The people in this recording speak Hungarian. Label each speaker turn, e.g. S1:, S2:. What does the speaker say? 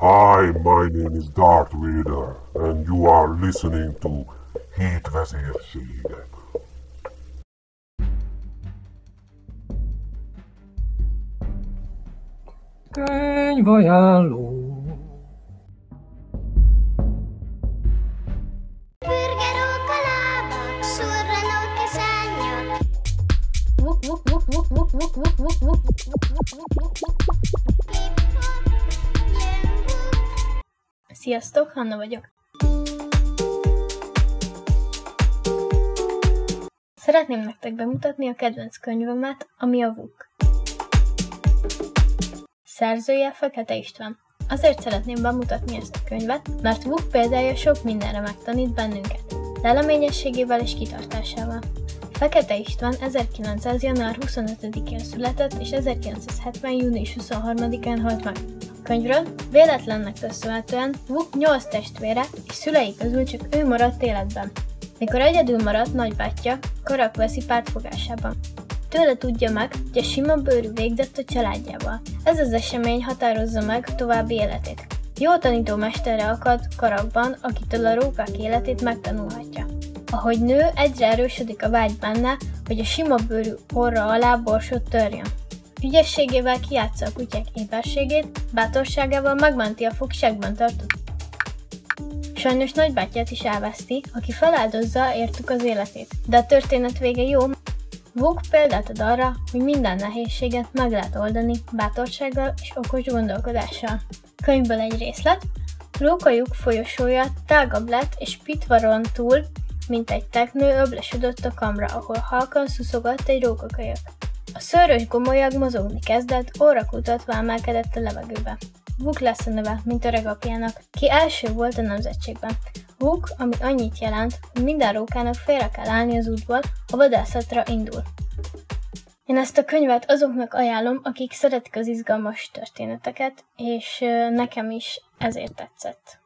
S1: Hi, my name is Darth Vader, and you are listening to Hét vezérségek.
S2: Könyvajánló.
S3: Pürgerók
S4: Sziasztok, Hanna vagyok. Szeretném nektek bemutatni a kedvenc könyvemet, ami a VUK. Szerzője Fekete István. Azért szeretném bemutatni ezt a könyvet, mert VUK példája sok mindenre megtanít bennünket, leleményességével és kitartásával. Fekete István 1900. január 25-én született, és 1970. június 23-án halt meg. Könyvről véletlennek köszönhetően Vuk 8 testvére, és szülei közül csak ő maradt életben. Mikor egyedül maradt nagybátyja, Karak veszi pártfogásában. Tőle tudja meg, hogy a sima bőrű végzett a családjával. Ez az esemény határozza meg további életét. Jó tanítómesterre akad Karakban, akitől a rókák életét megtanulhatja. Ahogy nő, egyre erősödik a vágy benne, hogy a sima bőrű orra alá borsot törjön. Ügyességével kiátsza a kutyák éberségét, bátorságával megmenti a fogságban tartott. Sajnos nagybátyját is elveszti, aki feláldozza értük az életét. De a történet vége jó, Vuk példát ad arra, hogy minden nehézséget meg lehet oldani bátorsággal és okos gondolkodással. Könyvből egy részlet. Rókajuk folyosója tágabb lett, és pitvaron túl, mint egy teknő, öblesödött a kamra, ahol halkan szuszogott egy rókakölyök. A szőrös gomolyag mozogni kezdett, óra kutatva emelkedett a levegőbe. Vuk lesz a neve, mint öreg apjának, ki első volt a nemzetségben. Vuk, ami annyit jelent, hogy minden rókának félre kell állni az útból, a vadászatra indul. Én ezt a könyvet azoknak ajánlom, akik szeretik az izgalmas történeteket, és nekem is ezért tetszett.